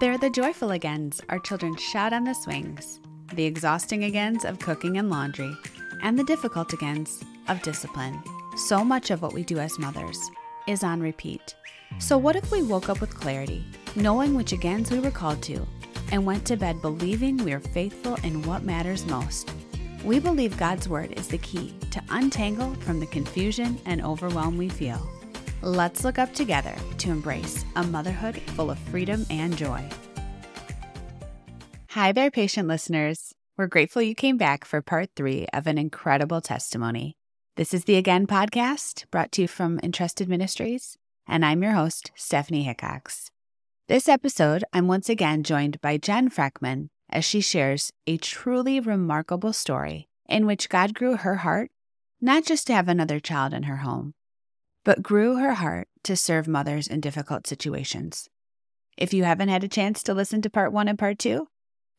They're the joyful agains our children shout on the swings, the exhausting agains of cooking and laundry, and the difficult agains of discipline. So much of what we do as mothers is on repeat. So, what if we woke up with clarity, knowing which agains we were called to, and went to bed believing we are faithful in what matters most? We believe God's Word is the key to untangle from the confusion and overwhelm we feel. Let's look up together to embrace a motherhood full of freedom and joy. Hi there, patient listeners. We're grateful you came back for part three of an incredible testimony. This is the Again podcast brought to you from Entrusted Ministries, and I'm your host, Stephanie Hickox. This episode, I'm once again joined by Jen Freckman as she shares a truly remarkable story in which God grew her heart not just to have another child in her home, but grew her heart to serve mothers in difficult situations. If you haven't had a chance to listen to part one and part two,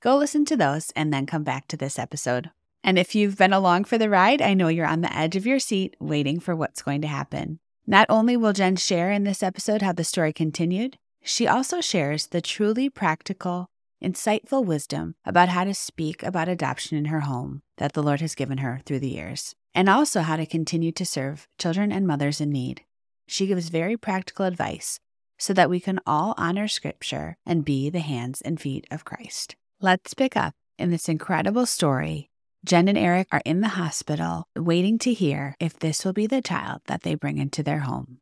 go listen to those and then come back to this episode. And if you've been along for the ride, I know you're on the edge of your seat waiting for what's going to happen. Not only will Jen share in this episode how the story continued, she also shares the truly practical insightful wisdom about how to speak about adoption in her home that the Lord has given her through the years, and also how to continue to serve children and mothers in need. She gives very practical advice so that we can all honor Scripture and be the hands and feet of Christ. Let's pick up in this incredible story. Jen and Eric are in the hospital waiting to hear if this will be the child that they bring into their home.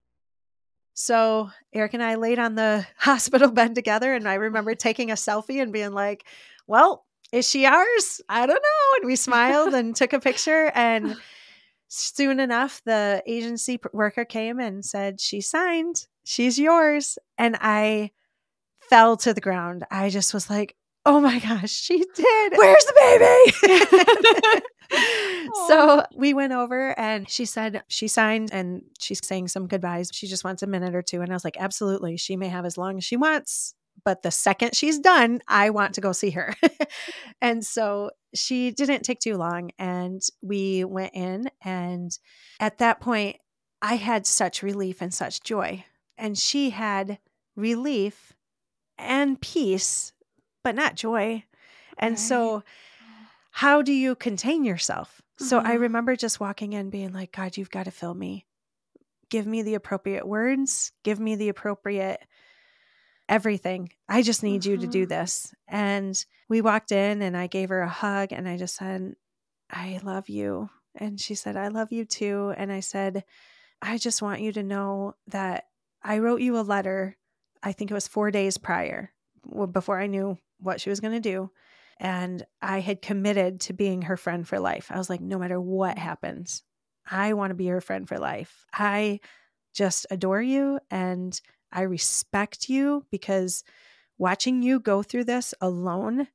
So Eric and I laid on the hospital bed together, and I remember taking a selfie and being like, "Well, is she ours? I don't know." And we smiled and took a picture. And soon enough, the agency worker came and said, "She signed. She's yours." And I fell to the ground. I just was like, "Oh my gosh, she did! Where's the baby?" so we went over and she said she signed and she's saying some goodbyes. She just wants a minute or two. And I was like, absolutely. She may have as long as she wants. But the second she's done, I want to go see her. and so she didn't take too long. And we went in. And at that point, I had such relief and such joy. And she had relief and peace, but not joy. And right. so how do you contain yourself? Mm-hmm. So I mm-hmm. remember just walking in being like, God, you've got to fill me. Give me the appropriate words, give me the appropriate everything. I just need mm-hmm. you to do mm-hmm. this. And we walked in and I gave her a hug and I just said, I love you. And she said, I love you too. And I said, I just want you to know that I wrote you a letter. I think it was four days prior, before I knew what she was going to do. And I had committed to being her friend for life. I was like, no matter what happens, I want to be her friend for life. I just adore you and I respect you because watching you go through this alone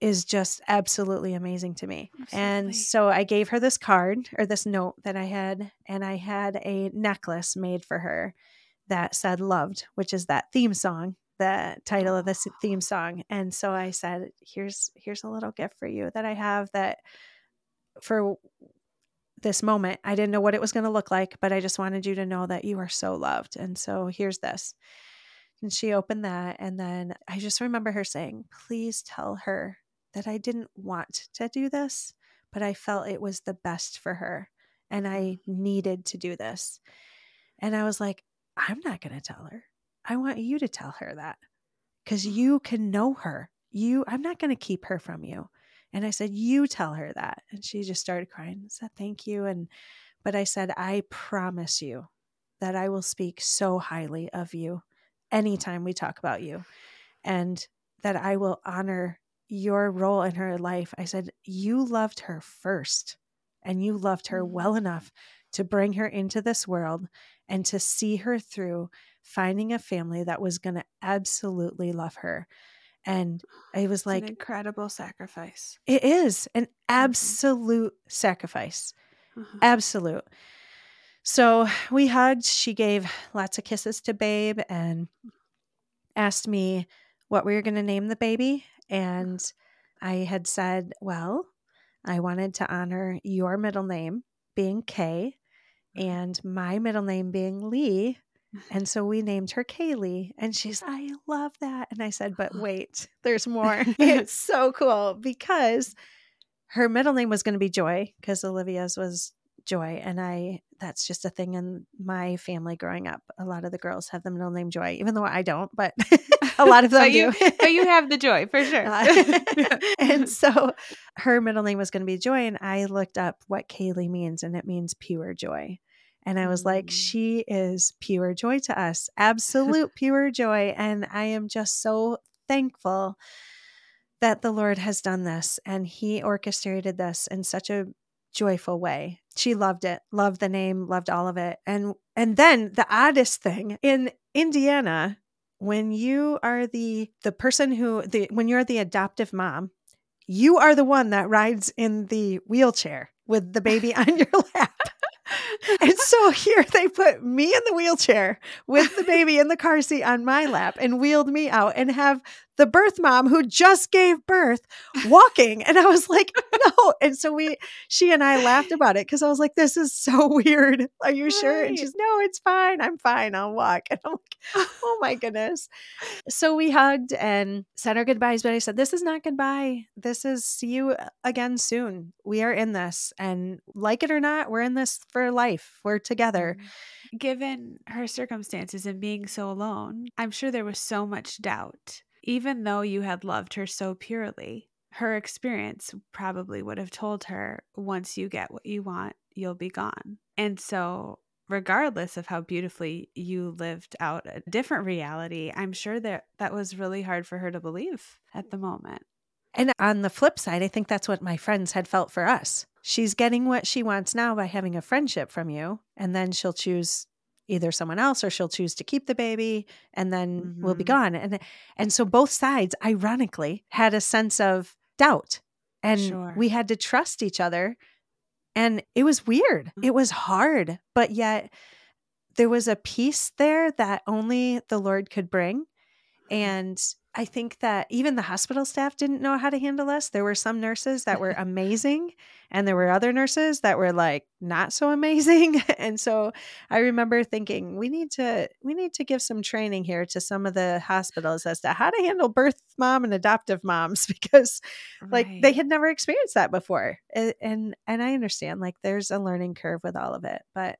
is just absolutely amazing to me. Absolutely. And so I gave her this card or this note that I had, and I had a necklace made for her that said loved, which is that theme song the title of this theme song and so i said here's here's a little gift for you that i have that for this moment. I didn't know what it was going to look like but i just wanted you to know that you are so loved. And so here's this. And she opened that and then i just remember her saying please tell her that i didn't want to do this but i felt it was the best for her and i needed to do this. And i was like i'm not going to tell her. I want you to tell her that because you can know her. You, I'm not going to keep her from you. And I said, You tell her that. And she just started crying and said, Thank you. And, but I said, I promise you that I will speak so highly of you anytime we talk about you and that I will honor your role in her life. I said, You loved her first and you loved her well mm. enough to bring her into this world and to see her through finding a family that was going to absolutely love her. And it was like an incredible sacrifice. It is an mm-hmm. absolute mm-hmm. sacrifice. Mm-hmm. Absolute. So we hugged. She gave lots of kisses to Babe and asked me what we were going to name the baby. And I had said, well, I wanted to honor your middle name being Kay and my middle name being Lee And so we named her Kaylee. And she's, I love that. And I said, but wait, there's more. it's so cool because her middle name was going to be Joy because Olivia's was Joy. And I, that's just a thing in my family growing up. A lot of the girls have the middle name Joy, even though I don't, but a lot of them but you, do. but you have the joy for sure. Uh, and so her middle name was going to be Joy. And I looked up what Kaylee means, and it means pure joy. And I was like, Mm. she is pure joy to us, absolute pure joy. And I am just so thankful that the Lord has done this and He orchestrated this in such a joyful way. She loved it, loved the name, loved all of it. And and then the oddest thing in Indiana, when you are the the person who the when you're the adoptive mom, you are the one that rides in the wheelchair with the baby on your lap. And so here they put me in the wheelchair with the baby in the car seat on my lap and wheeled me out and have the birth mom who just gave birth walking. And I was like, no. And so we, she and I laughed about it because I was like, this is so weird. Are you sure? And she's, no, it's fine. I'm fine. I'll walk. And I'm like, oh my goodness. So we hugged and said our goodbyes. But I said, this is not goodbye. This is see you uh, again soon. We are in this. And like it or not, we're in this for life. We're together. Mm-hmm. Given her circumstances and being so alone, I'm sure there was so much doubt. Even though you had loved her so purely, her experience probably would have told her once you get what you want, you'll be gone. And so, regardless of how beautifully you lived out a different reality, I'm sure that that was really hard for her to believe at the moment. And on the flip side, I think that's what my friends had felt for us. She's getting what she wants now by having a friendship from you, and then she'll choose either someone else or she'll choose to keep the baby and then we'll be Mhm. gone. And and so both sides ironically had a sense of doubt. And Sure. we had to trust each other. And it was weird. It was hard, but yet there was a peace there that only the Lord could bring. And I think that even the hospital staff didn't know how to handle us. There were some nurses that were amazing, and there were other nurses that were like not so amazing. And so I remember thinking, we need to we need to give some training here to some of the hospitals as to how to handle birth mom and adoptive moms because like they had never experienced that before. A- And and I understand like there's a learning curve with all of it. But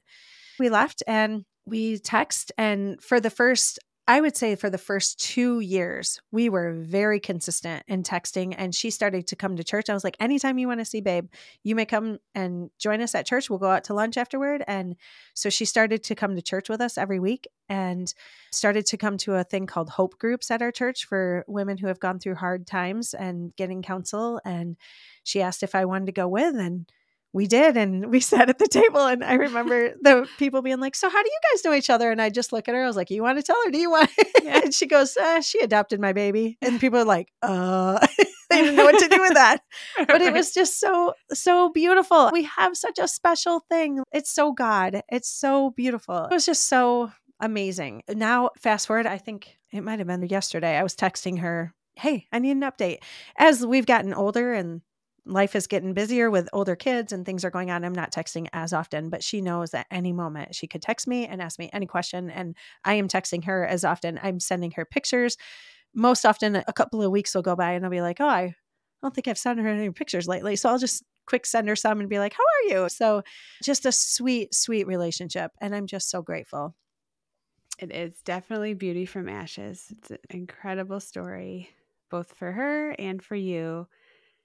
we left and we text and for the first I would say for the first two years, we were very consistent in texting. And she started to come to church. I was like, anytime you want to see Babe, you may come and join us at church. We'll go out to lunch afterward. And so she started to come to church with us every week and started to come to a thing called Hope Groups at our church for women who have gone through hard times and getting counsel. And she asked if I wanted to go with. And we did and we sat at the table and i remember the people being like so how do you guys know each other? And i just look at her i was like you want to tell her do you want and she goes uh, she adopted my baby. And people are like uh. They didn't know what to do with that. But it was just so so beautiful. We have such a special thing. It's so god. It's so beautiful. It was just so amazing. Now fast forward i think it might have been yesterday i was texting her hey i need an update. As we've gotten older and life is getting busier with older kids and things are going on i'm not texting as often but she knows at any moment she could text me and ask me any question and i am texting her as often i'm sending her pictures most often a couple of weeks will go by and i'll be like oh i don't think i've sent her any pictures lately so i'll just quick send her some and be like how are you so just a sweet sweet relationship and i'm just so grateful It is definitely beauty from ashes. It's an incredible story, both for her and for you.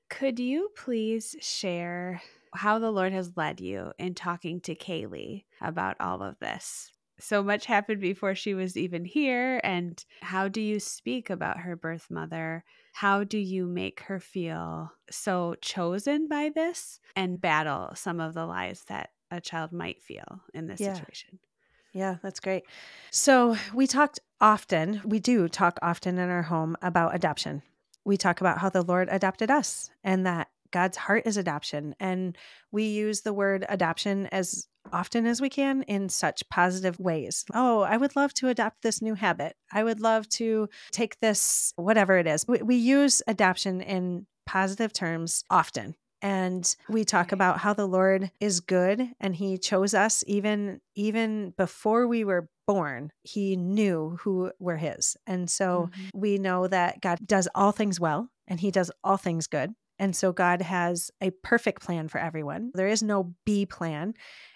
Could you please share how the Lord has led you in talking to Kaylee about all of this? So much happened before she was even here. And how do you speak about her birth mother? How do you make her feel so chosen by this and battle some of the lies that a child might feel in this Yeah. situation? Yeah, that's great. So we talked often, we do talk often in our home about adoption. We talk about how the Lord adopted us and that God's heart is adoption. And we use the word adoption as often as we can in such positive ways. Oh, I would love to adopt this new habit. I would love to take this, whatever it is. We, we use adoption in positive terms often. And we talk about how the Lord is good and he chose us even even before we were born. He knew who were his. And so mm-hmm. we know that God does all things well and he does all things good. And so God has a perfect plan for everyone. There is no B plan.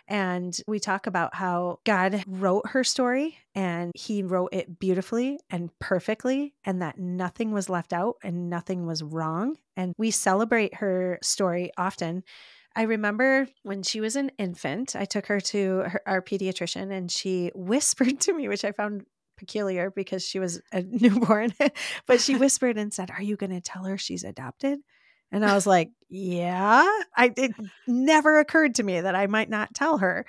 And we talk about how God wrote her story and he wrote it beautifully and perfectly, and that nothing was left out and nothing was wrong. And we celebrate her story often. I remember when she was an infant, I took her to her, our pediatrician and she whispered to me, which I found peculiar because she was a newborn, but she whispered and said, Are you going to tell her she's adopted? And I was like, yeah, I it never occurred to me that I might not tell her.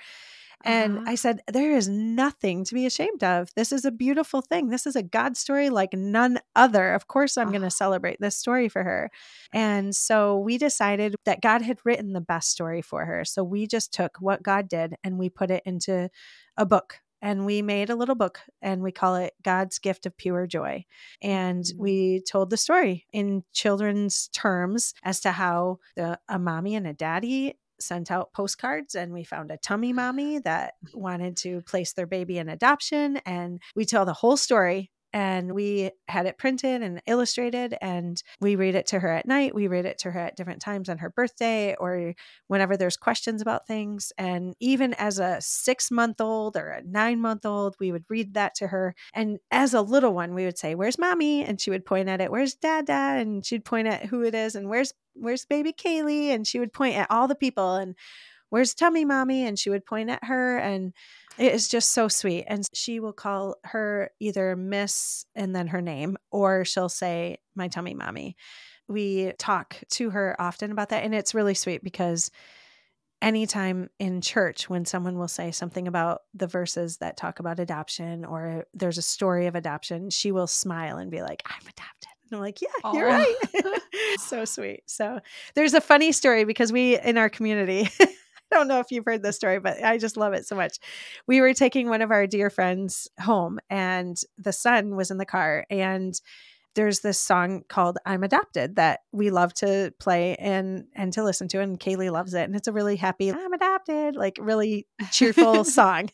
And uh-huh. I said, there is nothing to be ashamed of. This is a beautiful thing. This is a God story like none other. Of course, I'm uh-huh. going to celebrate this story for her. And so we decided that God had written the best story for her. So we just took what God did and we put it into a book and we made a little book and we call it God's Gift of Pure Joy. And mm-hmm. we told the story in children's terms as to how the, a mommy and a daddy sent out postcards and we found a tummy mommy that wanted to place their baby in adoption and we tell the whole story and we had it printed and illustrated and we read it to her at night we read it to her at different times on her birthday or whenever there's questions about things and even as a six month old or a nine month old we would read that to her and as a little one we would say where's mommy? and she would point at it where's dada? and she'd point at who it is and where's where's baby kaylee? and she would point at all the people and where's tummy mommy? and she would point at her and it is just so sweet. And she will call her either Miss and then her name, or she'll say, My tummy mommy. We talk to her often about that. And it's really sweet because anytime in church when someone will say something about the verses that talk about adoption or there's a story of adoption, she will smile and be like, I'm adopted. And I'm like, yeah, Aww. you're right. so sweet. So there's a funny story because we in our community, don't know if you've heard this story, but I just love it so much. We were taking one of our dear friends home, and the son was in the car, and there's this song called I'm Adopted that we love to play and and to listen to and Kaylee loves it and it's a really happy I'm adopted like really cheerful song.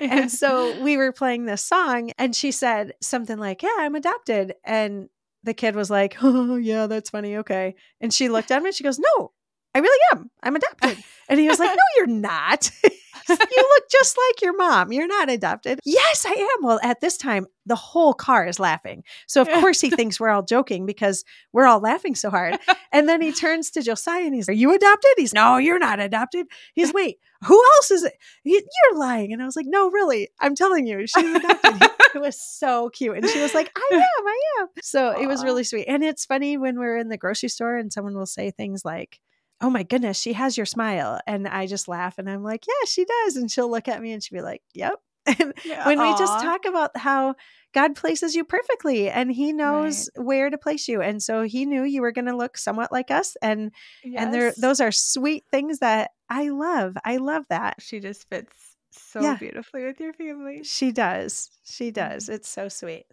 and so we were playing this song and she said something like, "Yeah, I'm adopted." And the kid was like, "Oh, yeah, that's funny. Okay." And she looked at me and she goes, "No, I really am. I'm adopted. And he was like, No, you're not. you look just like your mom. You're not adopted. Yes, I am. Well, at this time, the whole car is laughing. So, of course, he thinks we're all joking because we're all laughing so hard. And then he turns to Josiah and he's, Are you adopted? He's, No, you're not adopted. He's, Wait, who else is it? He, you're lying. And I was like, No, really. I'm telling you, she's adopted. it was so cute. And she was like, I am. I am. So, Aww. it was really sweet. And it's funny when we're in the grocery store and someone will say things like, oh my goodness, she has your smile. And I just laugh and I'm like, yeah, she does. And she'll look at me and she'll be like, yep. And yeah, when aw. we just talk about how God places you perfectly and he knows right. where to place you. And so he knew you were going to look somewhat like us. And, yes. and there, those are sweet things that I love. I love that. She just fits so yeah. beautifully with your family. She does. She does. Mm-hmm. It's so sweet.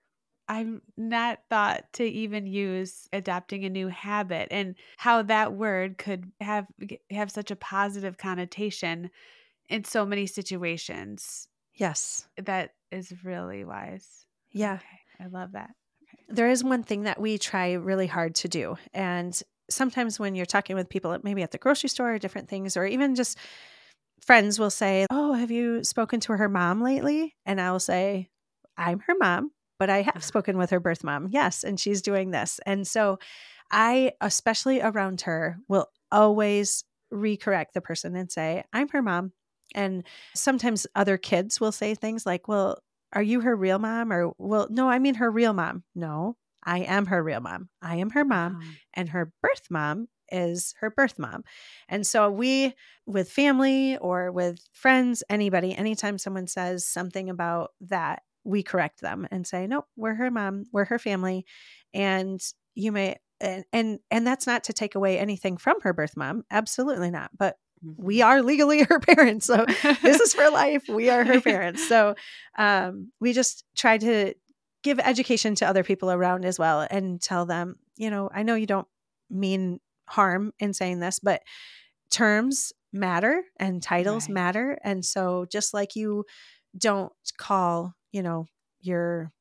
I'm not thought to even use adopting a new habit and how that word could have have such a positive connotation in so many situations. Yes. That is really wise. Yeah. Okay. I love that. Okay. There is one thing that we try really hard to do. And sometimes when you're talking with people, maybe at the grocery store or different things, or even just friends will say, Oh, have you spoken to her mom lately? And I'll say, I'm her mom but I have uh-huh. spoken with her birth mom. Yes. And she's doing this. And so I, especially around her, will always recorrect the person and say, I'm her mom. And sometimes other kids will say things like, Well, are you her real mom? Or, Well, no, I mean her real mom. No, I am her real mom. I am her mom. And her birth mom is her birth mom. And so we, with family or with friends, anybody, anytime someone says something about that, we correct them and say, nope, we're her mom, we're her family. And you may, and, and, and that's not to take away anything from her birth mom. Absolutely not. But we mm-hmm. are legally her parents. So this is for life. We are her parents. So um, we just try to give education to other people around as well and tell them, you know, I know you don't mean harm in saying this, but terms matter and titles Right. matter. And so just like you don't call, you know, your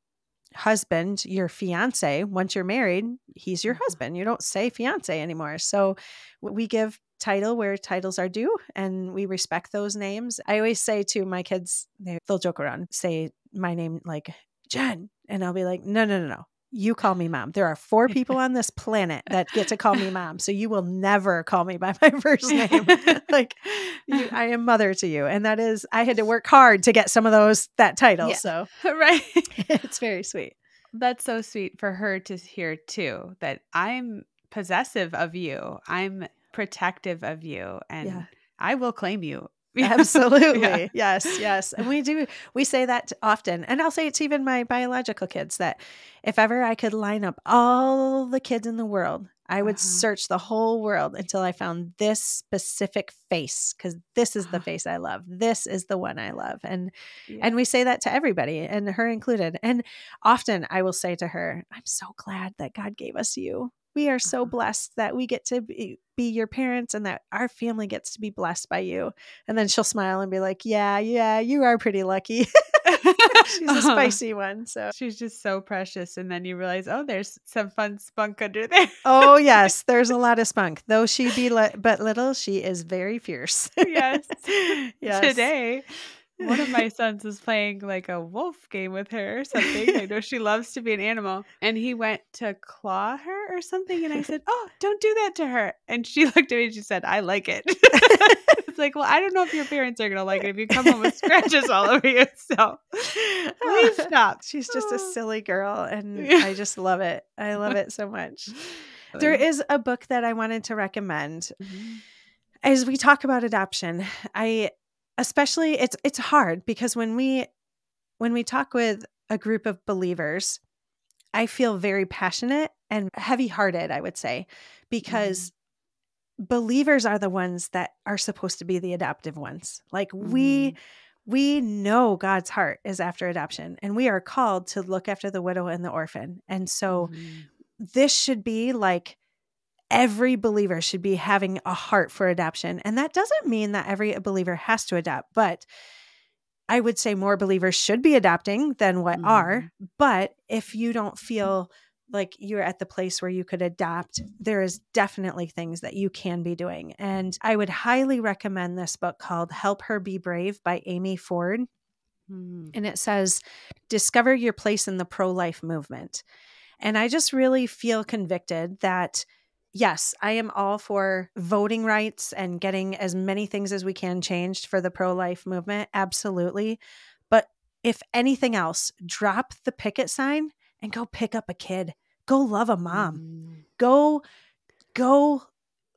husband your fiance once you're married he's your Mhm. husband. You don't say fiance anymore. So we give title where titles are due and we respect those names. I always say to my kids they, they'll joke around say my name like jen and i'll be like no no no no you call me mom there are four people on this planet that get to call me mom so you will never call me by my first name like you, i am mother to you and that is i had to work hard to get some of those that title Yeah. so right. it's very sweet That's so sweet for her to hear too that I'm possessive of you. I'm protective of you and Yeah. I will claim you. Absolutely. Yeah. Yes, yes. And we do we say that often. And I'll say it to even my biological kids that if ever I could line up all the kids in the world, I would Uh-huh. search the whole world until I found this specific face cuz this is the Uh-huh. face I love. This is the one I love. And Yeah. and we say that to everybody and her included. And often I will say to her, I'm so glad that God gave us you. We are so Uh-huh. blessed that we get to be, be your parents and that our family gets to be blessed by you. And then she'll smile and be like, Yeah, yeah, you are pretty lucky. She's a Uh-huh. spicy one. So, She's just so precious. And then you realize, oh, there's some fun spunk under there. oh, yes, there's a lot of spunk. Though she be li- but little, she is very fierce. yes. yes. Today, one of my sons was playing like a wolf game with her or something. I know she loves to be an animal. And he went to claw her or something. And I said, Oh, don't do that to her. And she looked at me and she said, I like it. it's like, Well, I don't know if your parents are going to like it if you come home with scratches all over you. So please stop. She's just a silly girl. And. I just love it. I love it so much. There is a book that I wanted to recommend. Mhm. as we talk about adoption i especially it's it's hard because when we when we talk with a group of believers i feel very passionate and heavy hearted i would say because believers are the ones that are supposed to be the adoptive ones like we Mhm. we know god's heart is after adoption and we are called to look after the widow and the orphan and so Mhm. this should be like every believer should be having a heart for adoption. And that doesn't mean that every believer has to adopt, but I would say more believers should be adopting than what are. But if you don't feel like you're at the place where you could adopt, there is definitely things that you can be doing. And I would highly recommend this book called Help Her Be Brave by Amy Ford Mhm. and it says discover your place in the pro-life movement and i just really feel convicted that yes i am all for voting rights and getting as many things as we can changed for the pro-life movement absolutely but if anything else drop the picket sign and go pick up a kid go love a mom Mhm. go go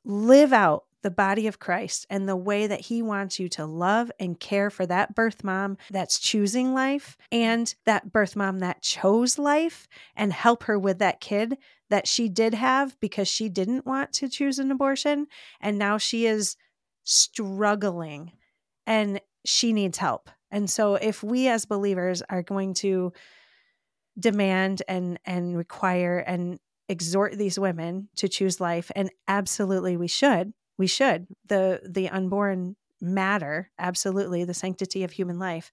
live out the body of Christ and the way that he wants you to love and care for that birth mom that's choosing life and that birth mom that chose life and help her with that kid that she did have because she didn't want to choose an abortion and now she is struggling and she needs help. And so if we as believers are going to demand and and require and exhort these women to choose life and absolutely we should we should. The the unborn matter absolutely the sanctity of human life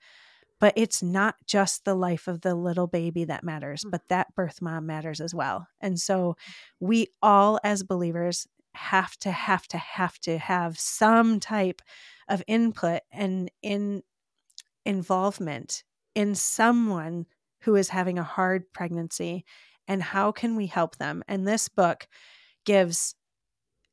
but it's not just the life of the little baby that matters mm. but that birth mom matters as well. And so we all as believers have to have to have to have some type of input and in involvement in someone who is having a hard pregnancy and how can we help them? And this book gives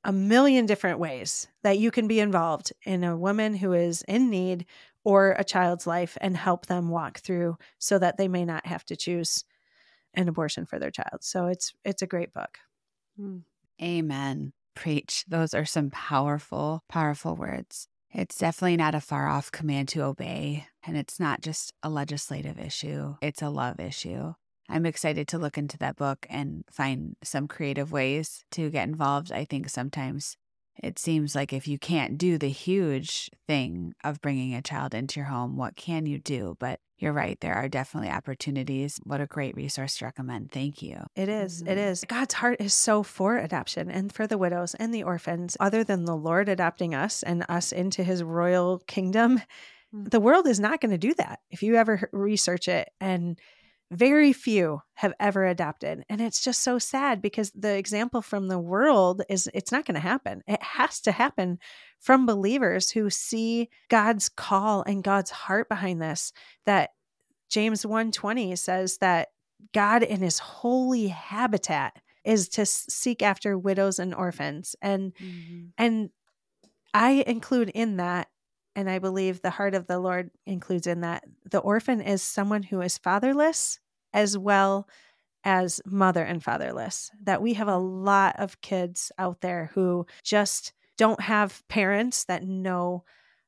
a million different ways that you can be involved in a woman who is in need or a child's life and help them walk through so that they may not have to choose an abortion for their child. So it's it's a great book. Hmm. Amen. Preach. Those are some powerful, powerful words. It's definitely not a far off command to obey. And it's not just a legislative issue, it's a love issue. I'm excited to look into that book and find some creative ways to get involved. I think sometimes it seems like if you can't do the huge thing of bringing a child into your home, what can you do? But you're right. There are definitely opportunities. What a great resource to recommend. Thank you. It is, It is. God's heart is so for adoption and for the widows and the orphans. Other than the Lord adopting us and us into his royal kingdom, mm. the world is not going to do that. If you ever research it and very few have ever adopted. And it's just so sad because the example from the world is it's not going to happen. It has to happen from believers who see God's call and God's heart behind this that James 1:20 says that God in his holy habitat is to seek after widows and orphans and mm-hmm. and I include in that and I believe the heart of the Lord includes in that the orphan is someone who is fatherless as well as mother and fatherless. That we have a lot of kids out there who just don't have parents that know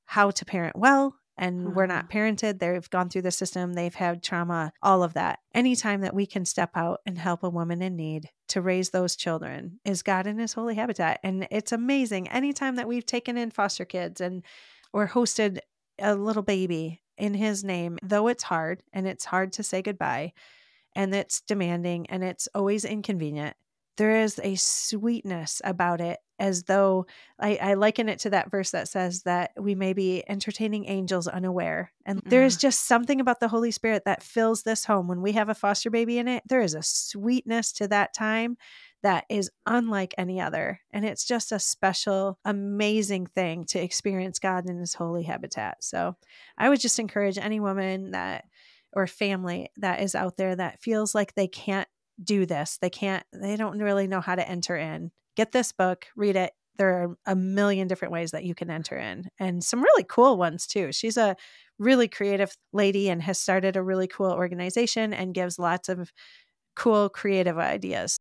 how to parent well and we're not parented. They've gone through the system, they've had trauma, all of that. Anytime that we can step out and help a woman in need to raise those children is God in his holy habitat. And it's amazing. Anytime that we've taken in foster kids and or hosted a little baby in his name, though it's hard and it's hard to say goodbye and it's demanding and it's always inconvenient, there is a sweetness about it as though I, I, liken it to that verse that says that we may be entertaining angels unaware. And mm. there is mm. just something about the Holy Spirit that fills this home. When we have a foster baby in it, there is a sweetness to that time that is unlike any other. And it's just a special, amazing thing to experience God in his holy habitat. So I would just encourage any woman that or family that is out there that feels like they can't do this. They can't, they don't really know how to enter in. Get this book, read it. There are a million different ways that you can enter in and some really cool ones too. She's a really creative lady and has started a really cool organization and gives lots of cool creative ideas.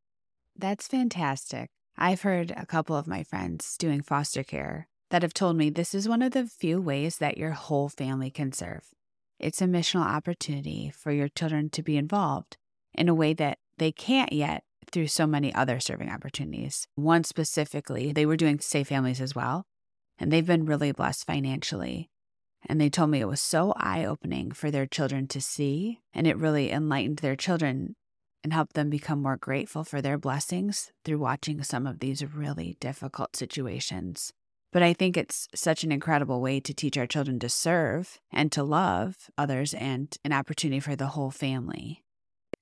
That's fantastic. I've heard a couple of my friends doing foster care that have told me this is one of the few ways that your whole family can serve. It's a missional opportunity for your children to be involved in a way that they can't yet through so many other serving opportunities. One specifically, they were doing Safe Families as well, and they've been really blessed financially. And they told me it was so eye opening for their children to see, and it really enlightened their children and help them become more grateful for their blessings through watching some of these really difficult situations. But I think it's such an incredible way to teach our children to serve and to love others and an opportunity for the whole family.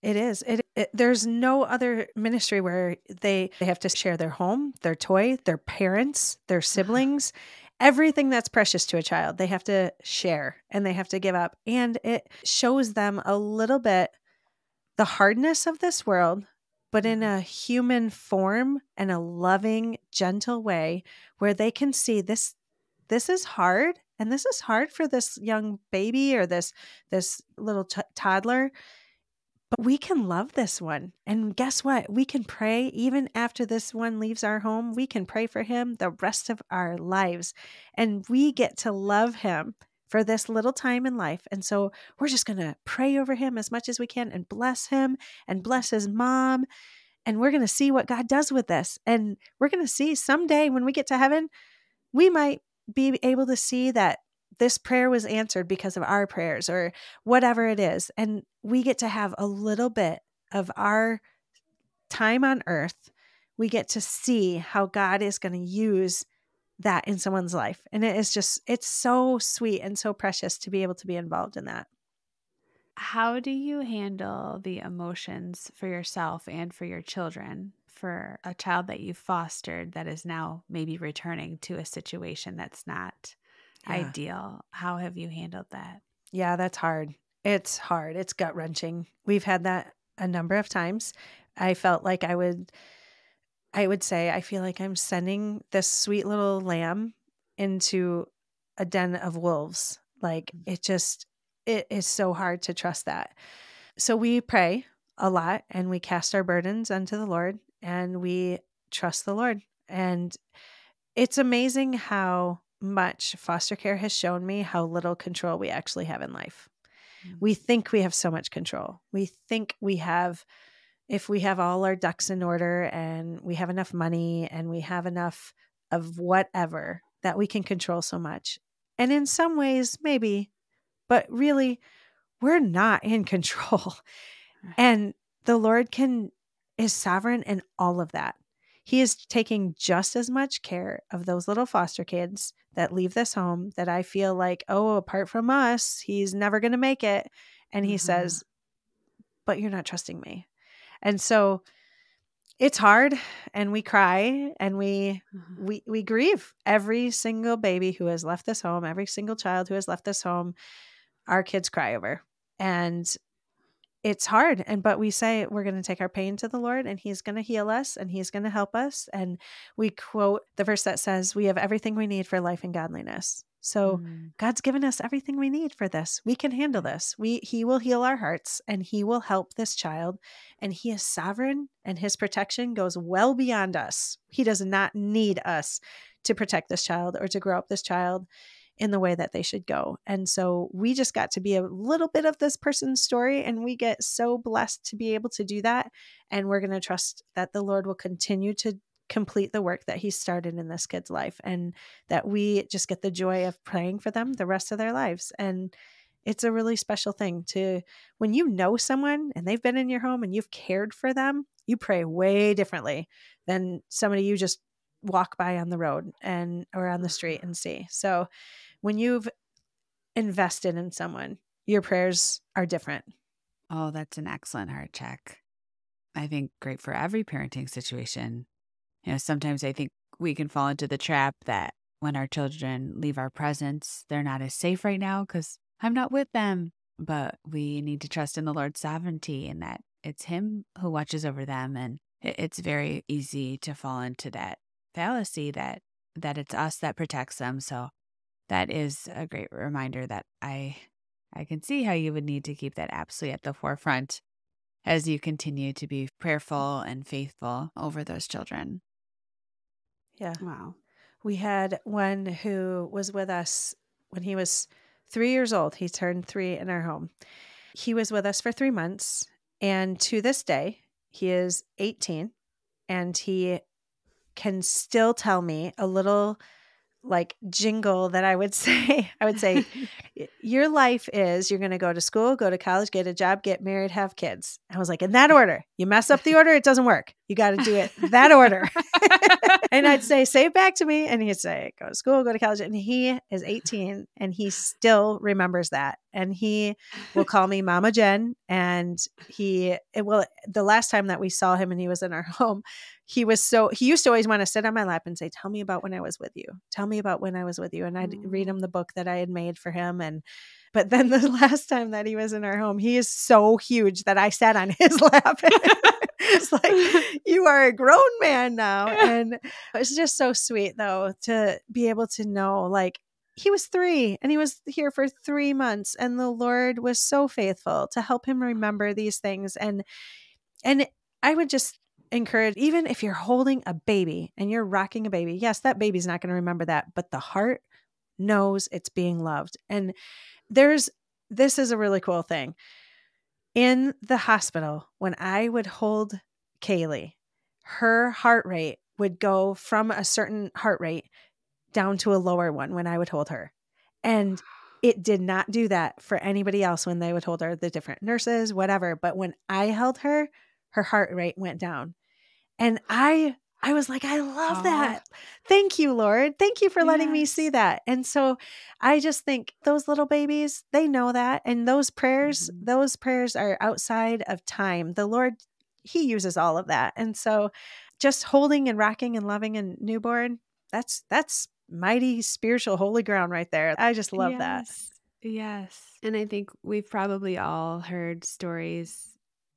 It is. It, it, there's no other ministry where they, they have to share their home, their toy, their parents, their uh-huh. siblings, everything that's precious to a child. They have to share and they have to give up. And it shows them a little bit the hardness of this world, but in mm-hmm. a human form and a loving, gentle way where they can see this this is hard and this is hard for this young baby or this this little t- toddler but we can love this one. And guess what? We can pray. Even after this one leaves our home we can pray for him the rest of our lives. And we get to love him for this little time in life. And so we're just going to pray over him as much as we can and bless him and bless his mom. And we're going to see what God does with this. And we're going to see someday when we get to heaven, we might be able to see that this prayer was answered because of our prayers or whatever it is. And we get to have a little bit of our time on earth. We get to see how God is going to use that in someone's life. And it is just, it's so sweet and so precious to be able to be involved in that. How do you handle the emotions for yourself and for your children for a child that you fostered that is now maybe returning to a situation that's not yeah. ideal? How have you handled that? Yeah, that's hard. It's hard. It's gut wrenching. We've had that a number of times. I felt like I would I would say I feel like I'm sending this sweet little lamb into a den of wolves. Like mm. it just, it is so hard to trust that. So we pray a lot and we cast our burdens unto the Lord and we trust the Lord. And it's amazing how much foster care has shown me how little control we actually have in life. Mm-hmm. We think we have so much control. We think we have if we have all our ducks in order and we have enough money and we have enough of whatever that we can control so much. And in some ways, maybe, but really, we're not in control. And the Lord can is sovereign in all of that. He is taking just as much care of those little foster kids that leave this home that I feel like, oh, apart from us, he's never going to make it. And he mm-hmm. says, but you're not trusting me. And so it's hard and we cry and we mm-hmm. we we grieve every single baby who has left this home, every single child who has left this home, our kids cry over. And it's hard and but we say we're going to take our pain to the lord and he's going to heal us and he's going to help us and we quote the verse that says we have everything we need for life and godliness. So mm. god's given us everything we need for this. We can handle this. We he will heal our hearts and he will help this child and he is sovereign and his protection goes well beyond us. He does not need us to protect this child or to grow up this child in the way that they should go. And so we just got to be a little bit of this person's story, and we get so blessed to be able to do that. And we're going to trust that the Lord will continue to complete the work that He started in this kid's life, and that we just get the joy of praying for them the rest of their lives. And it's a really special thing to when you know someone and they've been in your home and you've cared for them, you pray way differently than somebody you just walk by on the road and or on the street mm-hmm. and see. So when you've invested in someone, your prayers are different. Oh, that's an excellent heart check. I think great for every parenting situation. You know, sometimes I think we can fall into the trap that when our children leave our presence, they're not as safe right now because I'm not with them. But we need to trust in the Lord's sovereignty and that it's Him who watches over them. And it's very easy to fall into that fallacy that that it's us that protects them. So that is a great reminder that I I can see how you would need to keep that absolutely at the forefront as you continue to be prayerful and faithful over those children. Yeah. Wow. We had one who was with us when he was three years old. He turned three in our home. He was with us for three months. And to this day, he is 18 and he can still tell me a little like jingle that I would say. I would say, Your life is you're going to go to school, go to college, get a job, get married, have kids. I was like, In that order. You mess up the order, it doesn't work. You got to do it that order. and I'd say, Say it back to me. And he'd say, Go to school, go to college. And he is 18 and he still remembers that. And he will call me Mama Jen. And he, it will, the last time that we saw him and he was in our home, he was so he used to always want to sit on my lap and say tell me about when i was with you. Tell me about when i was with you. And i'd mm. read him the book that i had made for him and but then the last time that he was in our home he is so huge that i sat on his lap. It's like you are a grown man now. And it's just so sweet though to be able to know like he was three and he was here for three months and the lord was so faithful to help him remember these things and and i would just encourage, even if you're holding a baby and you're rocking a baby, yes, that baby's not going to remember that, but the heart knows it's being loved. And there's, this is a really cool thing. In the hospital, when I would hold Kaylee, her heart rate would go from a certain heart rate down to a lower one when I would hold her. And it did not do that for anybody else when they would hold her, the different nurses, whatever. But when I held her, her heart rate went down. And I I was like, I love Aww. that. Thank you, Lord. Thank you for yes. letting me see that. And so I just think those little babies, they know that. And those prayers, mm-hmm. those prayers are outside of time. The Lord, He uses all of that. And so just holding and rocking and loving a newborn, that's that's mighty spiritual holy ground right there. I just love yes. that. Yes. And I think we've probably all heard stories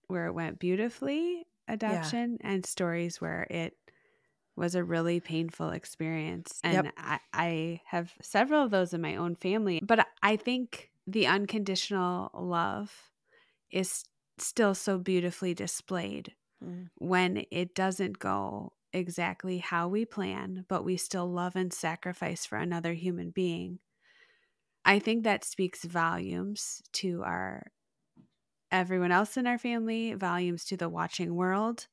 where it went beautifully adoption yeah. and stories where it was a really painful experience. And yep. I, I have several of those in my own family. But I think the unconditional love is still so beautifully displayed mm. when it doesn't go exactly how we plan, but we still love and sacrifice for another human being. I think that speaks volumes to our everyone else in our family, volumes to the watching world,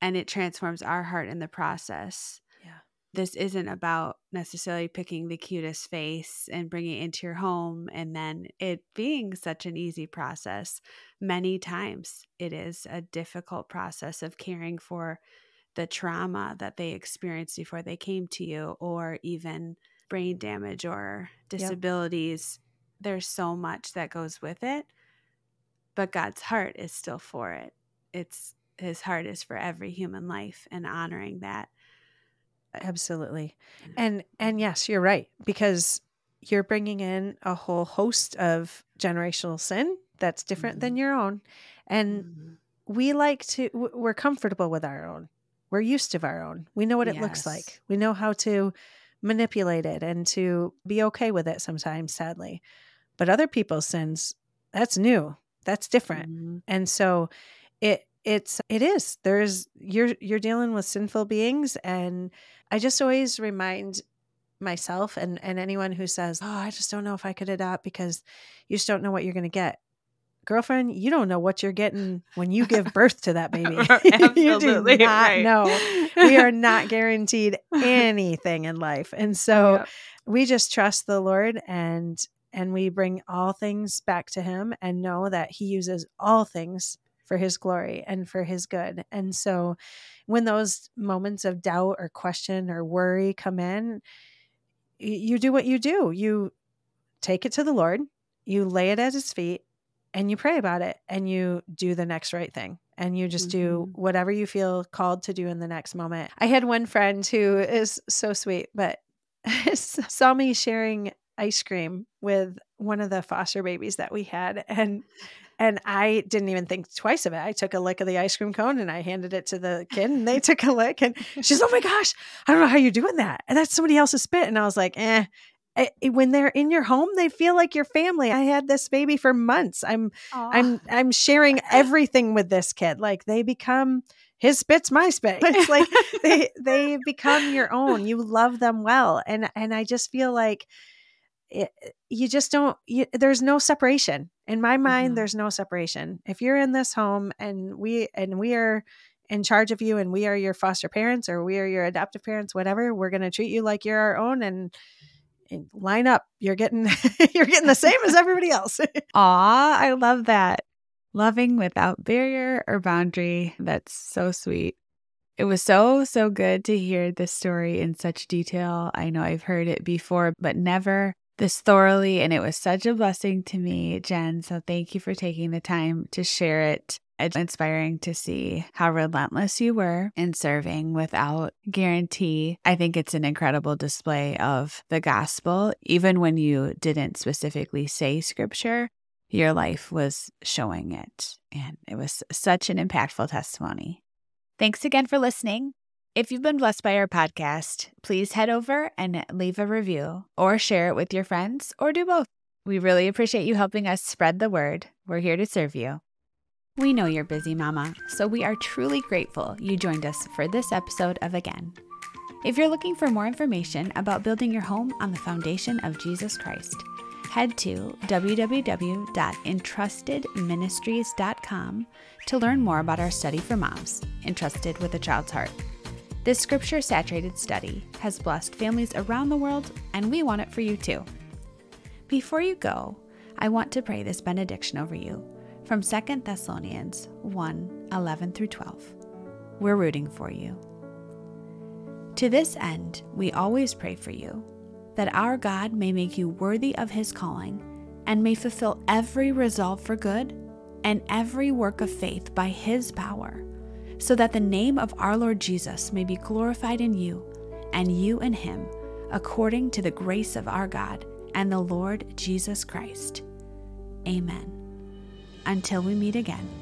and it transforms our heart in the process. Yeah. this isn't about necessarily picking the cutest face and bringing it into your home and then it being such an easy process. Many times it is a difficult process of caring for the trauma that they experienced before they came to you, or even brain damage or disabilities. Yep. There's so much that goes with it, but God's heart is still for it. It's his heart is for every human life and honoring that. Absolutely. And and yes you're right because you're bringing in a whole host of generational sin that's different mm-hmm. than your own. And mm-hmm. we like to we're comfortable with our own. We're used to our own. We know what it yes. looks like. We know how to manipulate it and to be okay with it sometimes sadly. But other people's sins that's new that's different. Mm-hmm. and so it it's it is. There's you're you're dealing with sinful beings and i just always remind myself and and anyone who says oh i just don't know if i could adopt because you just don't know what you're going to get. Girlfriend you don't know what you're getting when you give birth to that baby. You do not right. know. We are not guaranteed anything in life. And so yep. we just trust the lord and and we bring all things back to him and know that he uses all things for his glory and for his good. And so when those moments of doubt or question or worry come in, you do what you do. You take it to the Lord, you lay it at his feet, and you pray about it, and you do the next right thing. And you just mm-hmm. do whatever you feel called to do in the next moment. I had one friend who is so sweet, but saw me sharing ice cream with one of the foster babies that we had. And and I didn't even think twice of it. I took a lick of the ice cream cone and I handed it to the kid and they took a lick and she's, oh my gosh, I don't know how you're doing that. And that's somebody else's spit. And I was like, eh. When they're in your home, they feel like your family. I had this baby for months. I'm, Aww. I'm, I'm sharing everything with this kid. Like they become his spit's my spit. It's like they, they become your own. You love them well, and and I just feel like it, you just don't you, there's no separation. In my mind mm-hmm. there's no separation. If you're in this home and we and we are in charge of you and we are your foster parents or we are your adoptive parents whatever we're going to treat you like you're our own and, and line up. You're getting you're getting the same as everybody else. Ah i love that. Loving without barrier or boundary. That's so sweet. It was so, so good to hear this story in such detail. I know I've heard it before, but never this thoroughly, and it was such a blessing to me, Jen. So thank you for taking the time to share it. It's inspiring to see how relentless you were in serving without guarantee. I think it's an incredible display of the gospel. Even when you didn't specifically say scripture, your life was showing it. And it was such an impactful testimony. Thanks again for listening. If you've been blessed by our podcast, please head over and leave a review or share it with your friends or do both. We really appreciate you helping us spread the word. We're here to serve you. We know you're busy, Mama, so we are truly grateful you joined us for this episode of Again. If you're looking for more information about building your home on the foundation of Jesus Christ, head to www.entrustedministries.com to learn more about our study for moms, entrusted with a child's heart. This scripture saturated study has blessed families around the world, and we want it for you too. Before you go, I want to pray this benediction over you from 2 Thessalonians 1 11 through 12. We're rooting for you. To this end, we always pray for you, that our God may make you worthy of his calling and may fulfill every resolve for good and every work of faith by his power so that the name of our Lord Jesus may be glorified in you, and you in him, according to the grace of our God and the Lord Jesus Christ. Amen. Until we meet again.